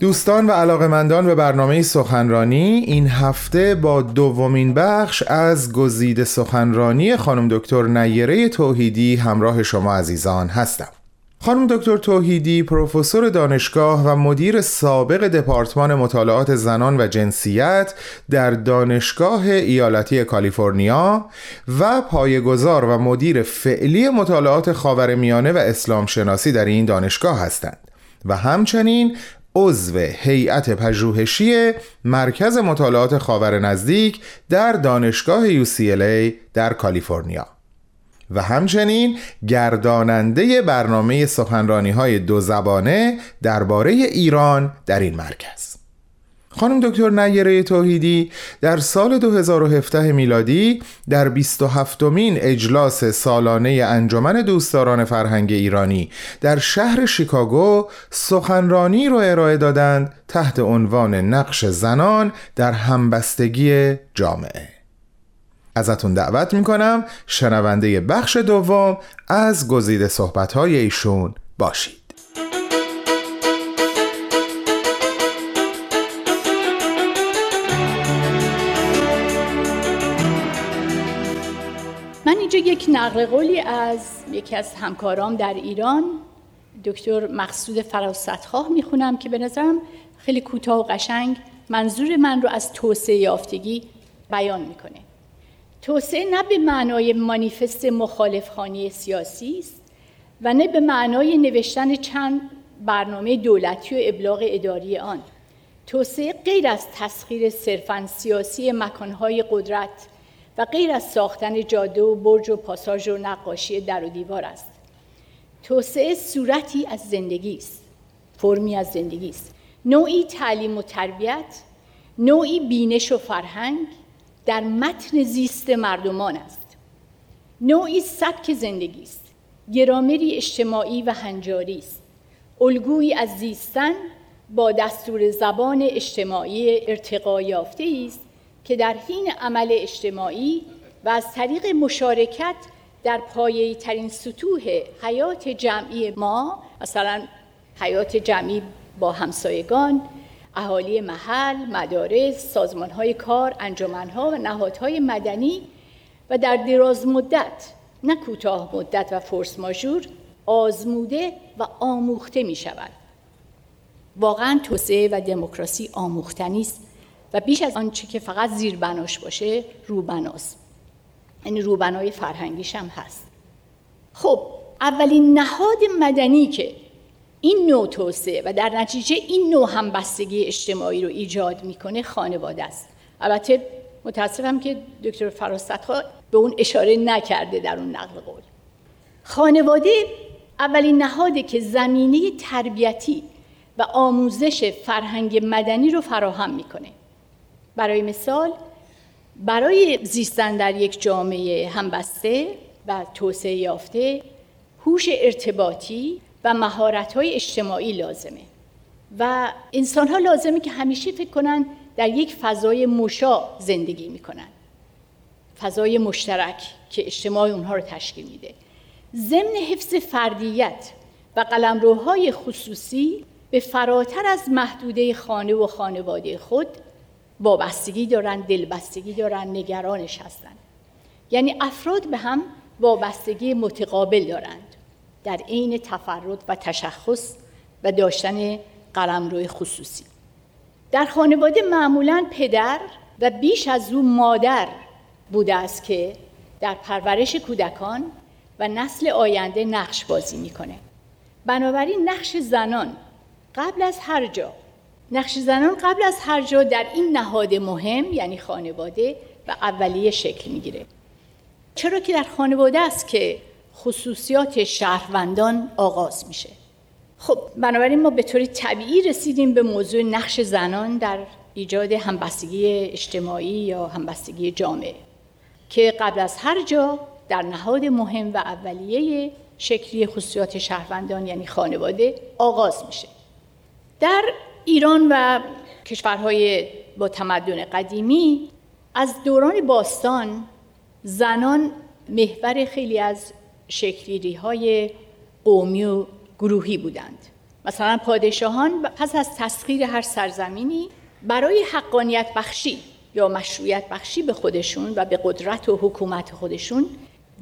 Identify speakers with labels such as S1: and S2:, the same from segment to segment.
S1: دوستان و علاقمندان به برنامه سخنرانی این هفته با دومین بخش از گزیده سخنرانی خانم دکتر نیره توحیدی همراه شما عزیزان هستم. خانم دکتر توحیدی پروفسور دانشگاه و مدیر سابق دپارتمان مطالعات زنان و جنسیت در دانشگاه ایالتی کالیفرنیا و پایه‌گذار و مدیر فعلی مطالعات خاورمیانه و اسلام شناسی در این دانشگاه هستند و همچنین عضو هیئت پژوهشی مرکز مطالعات خاور نزدیک در دانشگاه UCLA در کالیفرنیا. و همچنین گرداننده برنامه سخنرانی های دو زبانه درباره ایران در این مرکز. خانم دکتر نیره توحیدی در سال 2017 میلادی در 27 مین اجلاس سالانه انجمن دوستداران فرهنگ ایرانی در شهر شیکاگو سخنرانی را ارائه دادند تحت عنوان نقش زنان در همبستگی جامعه. ازتون دعوت می‌کنم شنونده بخش دوم از گزیده صحبتهای ایشون باشید.
S2: اینجا یک نقل قولی از یکی از همکارام در ایران دکتر مقصود فراستخواه می‌خونم که به نظرم خیلی کوتاه و قشنگ منظور من رو از توسعه یافتگی بیان می‌کنه. توسعه نه به معنای مانیفست مخالفخانه سیاسی است و نه به معنای نوشتن چند برنامه دولتی و ابلاغ اداری آن. توسعه غیر از تسخیر صرفا سیاسی مکانهای قدرت و غیر از ساختن جاده و برج و پاساژ و نقاشی در و دیوار است. توسعه صورتی از زندگی است فرمی از زندگی است. نوعی تعلیم و تربیت نوعی بینش و فرهنگ در متن زیست مردمان است. نوعی سبک زندگی است گرامری اجتماعی و هنجاری است. الگویی از زیستن با دستور زبان اجتماعی ارتقا یافته است که در حین عمل اجتماعی و از طریق مشارکت در پایه ترین سطوح حیات جمعی ما مثلا حیات جمعی با همسایگان اهالی محل، مدارس، سازمانهای کار، انجمنها و نهادهای مدنی و در دراز مدت نه کوتاه مدت و فرس ماژور آزموده و آموخته می شود. واقعا توسعه و دموکراسی آموختنی است و بیش از آنچه که فقط زیر بناش باشه روبناست. یعنی روبنای فرهنگیش هم هست. خب اولین نهاد مدنی که این نوع توسعه و در نتیجه این نوع همبستگی اجتماعی رو ایجاد می‌کنه خانواده است. البته متاسفم که دکتر فراستخا به اون اشاره نکرده در اون نقل قول. خانواده اولین نهاده که زمینه تربیتی و آموزش فرهنگ مدنی رو فراهم می‌کنه. برای مثال برای زیستن در یک جامعه همبسته و توسعه یافته هوش ارتباطی و مهارت‌های اجتماعی لازمه. و انسان‌ها لازمه که همیشه فکر کنن در یک فضای مشا زندگی می‌کنن. فضای مشترک که اجتماع اونها رو تشکیل میده. ضمن حفظ فردیت و قلمروهای خصوصی به فراتر از محدوده خانه و خانواده خود وابستگی دارن دلبستگی دارن نگرانش هستن. یعنی افراد به هم وابستگی متقابل دارند. در عین تفرد و تشخص و داشتن قلمرو خصوصی. در خانواده معمولا پدر و بیش از او مادر بوده است که در پرورش کودکان و نسل آینده نقش بازی می‌کنه. بنابراین نقش زنان قبل از هر جا نقش زنان قبل از هر جا در این نهاد مهم یعنی خانواده و اولیه شکل می‌گیره. چرا که در خانواده است که خصوصیات شهروندان آغاز میشه. خب بنابراین ما به طور طبیعی رسیدیم به موضوع نقش زنان در ایجاد همبستگی اجتماعی یا همبستگی جامعه که قبل از هر جا در نهاد مهم و اولیه شکلی خصوصیات شهروندان یعنی خانواده آغاز میشه. در ایران و کشورهای با تمدن قدیمی از دوران باستان زنان محور خیلی از شکلیری های قومی و گروهی بودند. مثلا پادشاهان پس از تسخیر هر سرزمینی برای حقانیت بخشی یا مشروعیت بخشی به خودشون و به قدرت و حکومت خودشون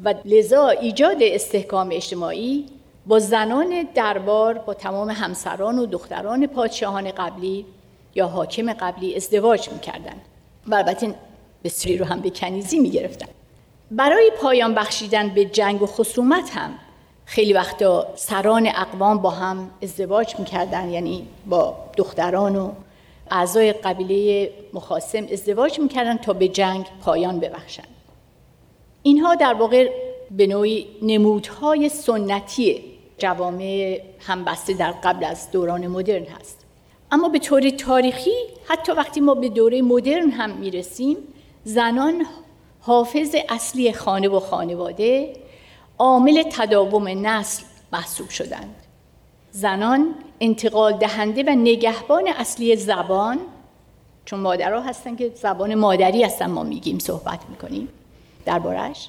S2: و لذا ایجاد استحکام اجتماعی با زنان دربار با تمام همسران و دختران پادشاهان قبلی یا حاکم قبلی ازدواج می‌کردن و البته بسری رو هم به کنیزی می‌گرفتن. برای پایان بخشیدن به جنگ و خصومت هم خیلی وقتا سران اقوام با هم ازدواج می‌کردن یعنی با دختران و اعضای قبیله مخاسم ازدواج می‌کردن تا به جنگ پایان ببخشن. اینها در واقع به نوعی نمودهای سنتی جوامع همبسته در قبل از دوران مدرن هست. اما به طور تاریخی حتی وقتی ما به دوره مدرن هم می‌رسیم زنان حافظ اصلی خانه و خانواده عامل تداوم نسل محسوب شدند. زنان انتقال دهنده و نگهبان اصلی زبان چون مادرها هستن که زبان مادری هستن ما میگیم صحبت می‌کنیم. دربارش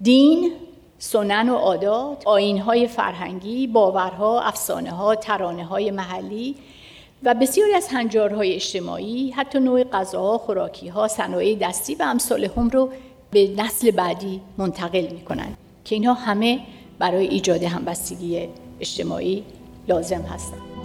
S2: دین سنن و عادات آینهای فرهنگی باورها افسانه ها ترانه های محلی و بسیاری از هنجارهای اجتماعی حتی نوع غذاها خوراکی ها صنایع دستی و امثال هم رو به نسل بعدی منتقل می‌کنن که اینها همه برای ایجاد همبستگی اجتماعی لازم هستند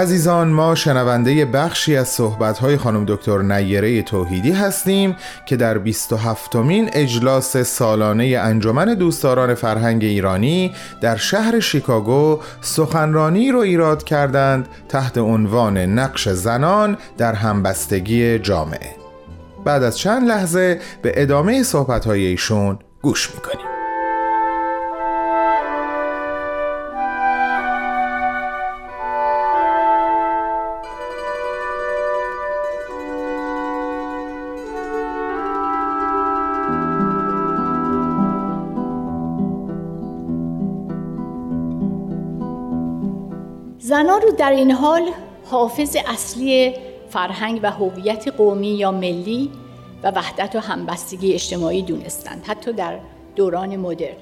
S1: عزیزان ما شنونده بخشی از صحبت‌های خانم دکتر نیره توحیدی هستیم که در 27 مین اجلاس سالانه انجمن دوستداران فرهنگ ایرانی در شهر شیکاگو سخنرانی رو ایراد کردند تحت عنوان نقش زنان در همبستگی جامعه. بعد از چند لحظه به ادامه صحبت‌های ایشون گوش می‌کنیم.
S2: رو در این حال حافظ اصلی فرهنگ و هویت قومی یا ملی و وحدت و همبستگی اجتماعی دونستند حتی در دوران مدرن.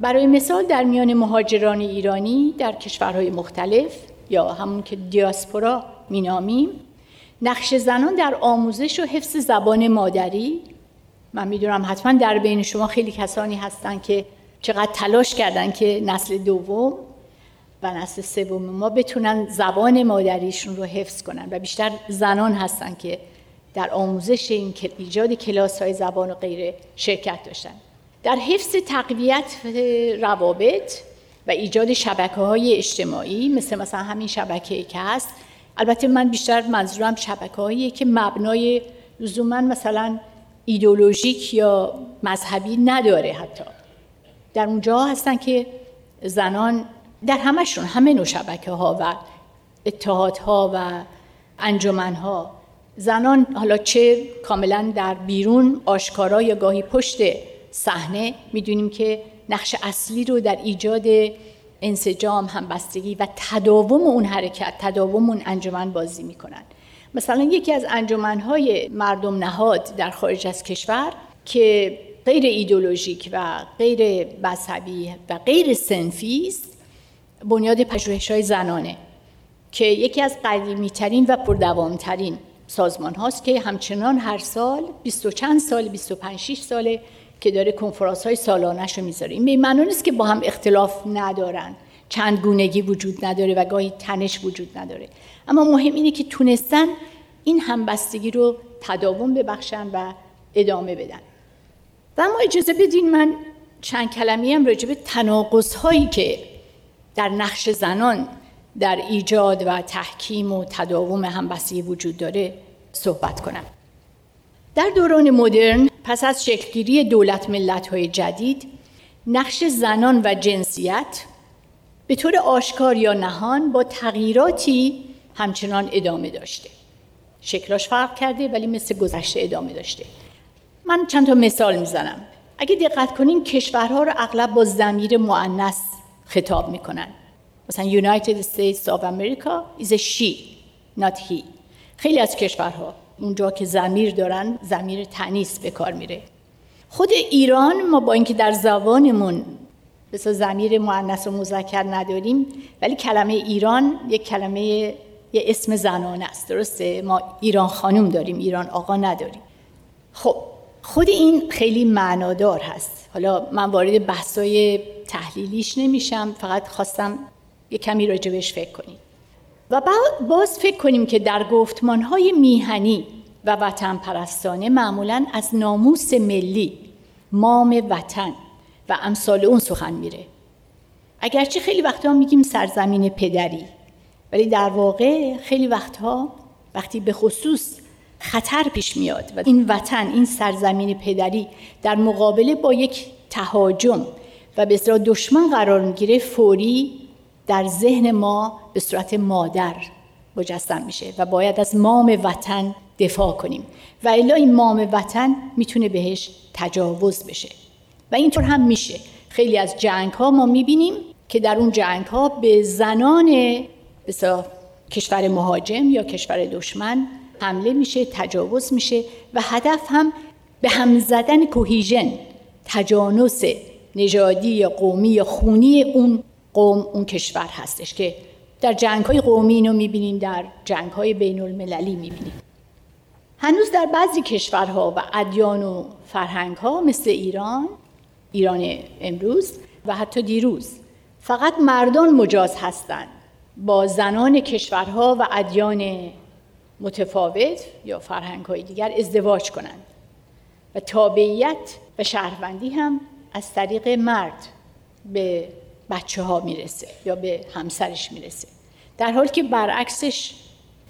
S2: برای مثال در میان مهاجران ایرانی در کشورهای مختلف یا همون که دیاسپورا مینامیم نقش زنان در آموزش و حفظ زبان مادری من می‌دونم حتما در بین شما خیلی کسانی هستن که چقدر تلاش کردن که نسل دوم و نسل سوم. ما بتونن زبان مادریشون رو حفظ کنن و بیشتر زنان هستن که در آموزش این ایجاد کلاس های زبان و غیره شرکت داشتن. در حفظ تقویت روابط و ایجاد شبکه های اجتماعی مثل مثلا همین شبکه که هست البته من بیشتر منظورم شبکه هایی که مبنای لزوما مثلا ایدولوژیک یا مذهبی نداره حتی. در اونجا هستن که زنان در همشون همه نوع شبکه ها و اتحادها و انجمنها. زنان حالا چه کاملا در بیرون آشکارا یا گاهی پشت صحنه می‌دونیم که نقش اصلی رو در ایجاد انسجام همبستگی و تداوم اون حرکت تداوم اون انجمن بازی می‌کنن. مثلا یکی از انجمنهای مردم نهاد در خارج از کشور که غیر ایدولوژیک و غیر مذهبی و غیر سنفی است بنیاد پژوهش های زنانه که یکی از قدیمی ترین و پردوامترین سازمان هاست که همچنان هر سال 20 چند سال 25 6 ساله که داره کنفرانس های سالانش رو می‌ذاره. این به معنی نیست که با هم اختلاف ندارن. چند گونگی وجود نداره و گاهی تنش وجود نداره. اما مهم اینه که تونستن این همبستگی رو تداوم ببخشن و ادامه بدن. و اما اجازه بدین من چند کلمی هم راجع به تناقض هایی که در نقش زنان در ایجاد و تحکیم و تداوم همبستگی وجود داره صحبت کنم. در دوران مدرن پس از شکلگیری دولت ملت های جدید نقش زنان و جنسیت به طور آشکار یا نهان با تغییراتی همچنان ادامه داشته. شکلاش فرق کرده ولی مثل گذشته ادامه داشته. من چند تا مثال می‌زنم. اگه دقت کنین کشورها رو اغلب با زمیر معنس خطاب می‌کنن. مثلا United States of America is a she not he. خیلی از کشورها اونجا که زمیر دارن زمیر تنیس به کار میره. خود ایران ما با اینکه در زبانمون بسا زمیر معنیس و مذکر نداریم ولی کلمه ایران یک کلمه یه اسم زنانه است. درسته؟ ما ایران خانوم داریم ایران آقا نداریم. خب خود این خیلی معنادار هست. حالا من وارد بحثای تحلیلیش نمیشم فقط خواستم یه کمی راجبش فکر کنیم. و باز فکر کنیم که در گفتمانهای میهنی و وطن پرستانه معمولا از ناموس ملی مام وطن و امثال اون سخن میره. اگرچه خیلی وقتها میگیم سرزمین پدری ولی در واقع خیلی وقتها وقتی به خصوص خطر پیش میاد و این وطن این سرزمین پدری در مقابله با یک تهاجم و به صورت دشمن قرار می‌گیره فوری در ذهن ما به صورت مادر مجسم میشه و باید از مام وطن دفاع کنیم. و الا این مام وطن می‌تونه بهش تجاوز بشه. و اینطور هم میشه. خیلی از جنگ ها ما می‌بینیم که در اون جنگ ها به زنان بسا کشور مهاجم یا کشور دشمن حمله میشه تجاوز میشه و هدف هم به هم زدن کوهیژن تجانس نژادی یا قومی یا خونی اون قوم اون کشور هستش که در جنگ های قومی اینو می‌بینیم در جنگ های بین المللی می‌بینیم. هنوز در بعضی کشورها و ادیان و فرهنگ ها مثل ایران ایران امروز و حتی دیروز فقط مردان مجاز هستند با زنان کشورها و ادیان متفاوت یا فرهنگ های دیگر ازدواج کنند. و تابعیت و شهروندی هم از طریق مرد به بچه ها می‌رسه یا به همسرش می‌رسه. در حالی که برعکسش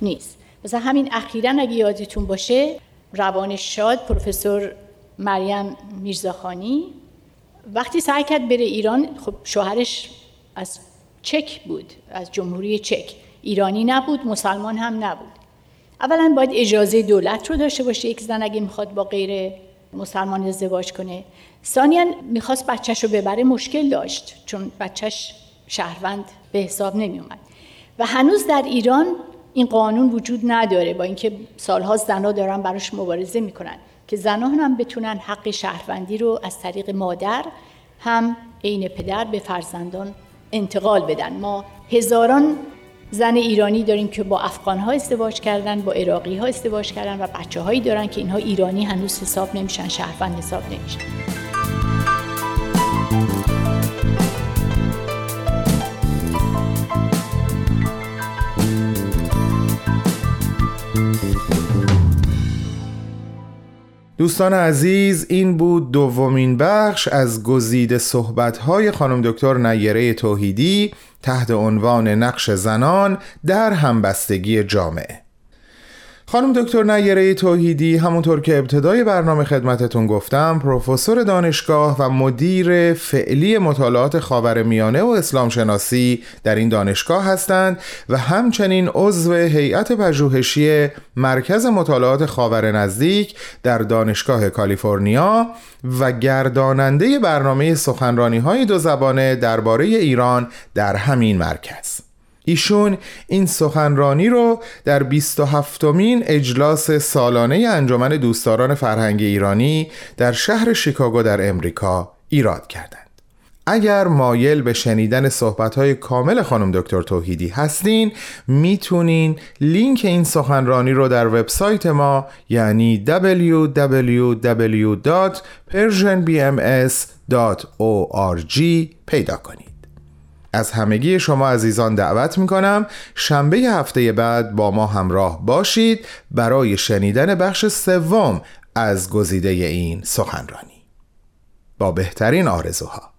S2: نیست. مثلا همین اخیرا اگه یادتون باشه روان شاد پروفسور مریم میرزاخانی وقتی سعی کرد بره ایران خب شوهرش از چک بود از جمهوری چک. ایرانی نبود مسلمان هم نبود. اولا باید اجازه دولت رو داشته باشه یک زن اگه می‌خواد با غیر مسلمان ازدواج کنه. ثانیا می‌خواست بچهش رو ببره مشکل داشت چون بچهش شهروند به حساب نمیومد و هنوز در ایران این قانون وجود نداره با اینکه سالها زنها دارن براش مبارزه می‌کنن که زنان هم بتونن حق شهروندی رو از طریق مادر هم عین پدر به فرزندان انتقال بدن. ما هزاران زن ایرانی داریم که با افغان ها ازدواج کردن با عراقی ها ازدواج کردن و بچه هایی دارن که اینها ایرانی هنوز حساب نمیشن شهروند حساب نمیشن.
S1: دوستان عزیز این بود دومین بخش از گزیده صحبت‌های خانم دکتر نیره توحیدی تحت عنوان نقش زنان در همبستگی جامعه. خانم دکتر نیره توحیدی همونطور که ابتدای برنامه خدمتتون گفتم پروفسور دانشگاه و مدیر فعلی مطالعات خاورمیانه و اسلام شناسی در این دانشگاه هستند و همچنین عضو هیئت پژوهشی مرکز مطالعات خاور نزدیک در دانشگاه کالیفرنیا و گرداننده برنامه سخنرانی های دو زبانه درباره ایران در همین مرکز. ایشون این سخنرانی رو در 27 مین اجلاس سالانه انجمن دوستداران فرهنگ ایرانی در شهر شیکاگو در امریکا ایراد کردند. اگر مایل به شنیدن صحبت‌های کامل خانم دکتر توحیدی هستین می‌تونین لینک این سخنرانی رو در وبسایت ما یعنی www.persianbms.org پیدا کنید از همگی شما عزیزان دعوت می کنم شنبه هفته بعد با ما همراه باشید برای شنیدن بخش سوم از گزیده این سخنرانی. با بهترین آرزوها.